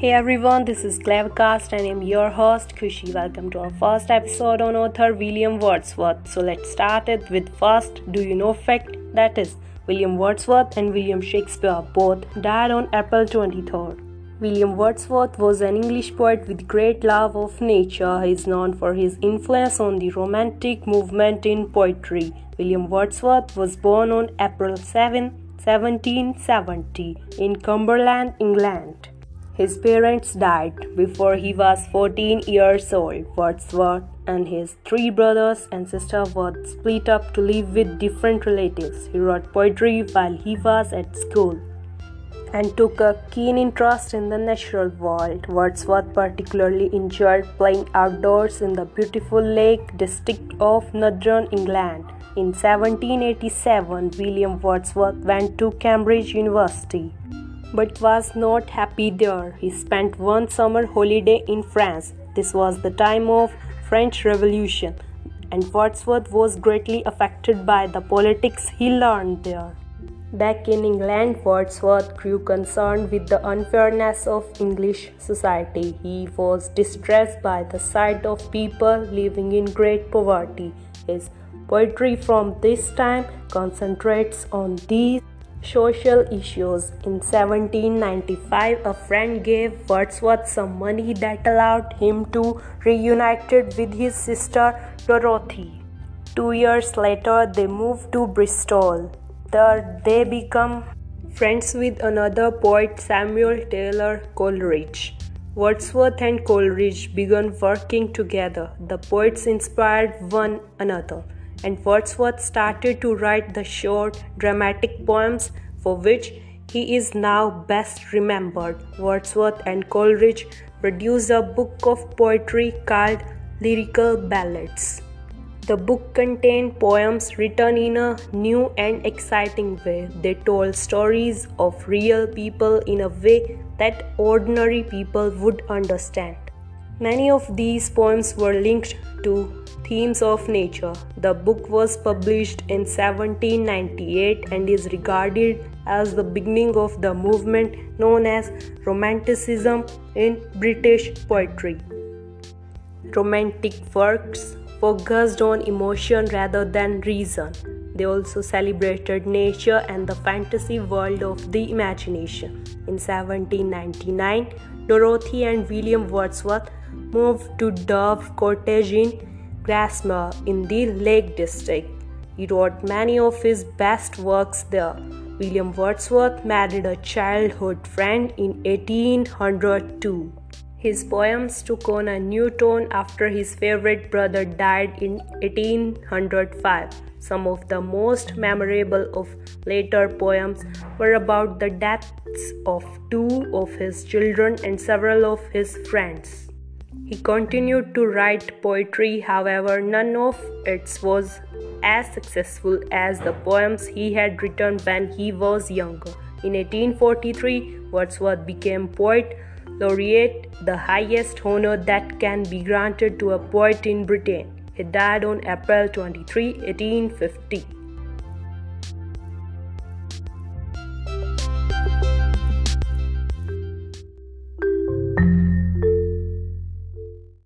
Hey everyone, this is Clevercast and I'm your host Kushi. Welcome to our first episode on author William Wordsworth. So let's start it with first do you know fact that is William Wordsworth and William Shakespeare both died on April 23rd. William Wordsworth was an English poet with great love of nature. He is known for his influence on the Romantic movement in poetry. William Wordsworth was born on April 7, 1770, in Cumberland, England. His parents died before he was 14 years old. Wordsworth and his three brothers and sister were split up to live with different relatives. He wrote poetry while he was at school and took a keen interest in the natural world. Wordsworth particularly enjoyed playing outdoors in the beautiful Lake District of northern England. In 1787, William Wordsworth went to Cambridge University but was not happy there. He spent one summer holiday in France. This was the time of French Revolution and Wordsworth was greatly affected by the politics he learned there. Back in England, Wordsworth grew concerned with the unfairness of English society. He was distressed by the sight of people living in great poverty. His poetry from this time concentrates on these social issues. In 1795, a friend gave Wordsworth some money that allowed him to reunite with his sister Dorothy. Two years later, they moved to Bristol. There they become friends with another poet, Samuel Taylor Coleridge. Wordsworth and Coleridge began working together. The poets inspired one another, and Wordsworth started to write the short, dramatic poems for which he is now best remembered. Wordsworth and Coleridge produced a book of poetry called Lyrical Ballads. The book contained poems written in a new and exciting way. They told stories of real people in a way that ordinary people would understand. Many of these poems were linked to themes of nature. The book was published in 1798 and is regarded as the beginning of the movement known as Romanticism in British poetry. Romantic works focused on emotion rather than reason. They also celebrated nature and the fantasy world of the imagination. In 1799, Dorothy and William Wordsworth moved to Dove Cottage in Grasmere in the Lake District. He wrote many of his best works there. William Wordsworth married a childhood friend in 1802. His poems took on a new tone after his favorite brother died in 1805. Some of the most memorable of later poems were about the deaths of two of his children and several of his friends. He continued to write poetry, however, none of it was as successful as the poems he had written when he was younger. In 1843, Wordsworth became poet laureate, the highest honor that can be granted to a poet in Britain. He died on April 23, 1850.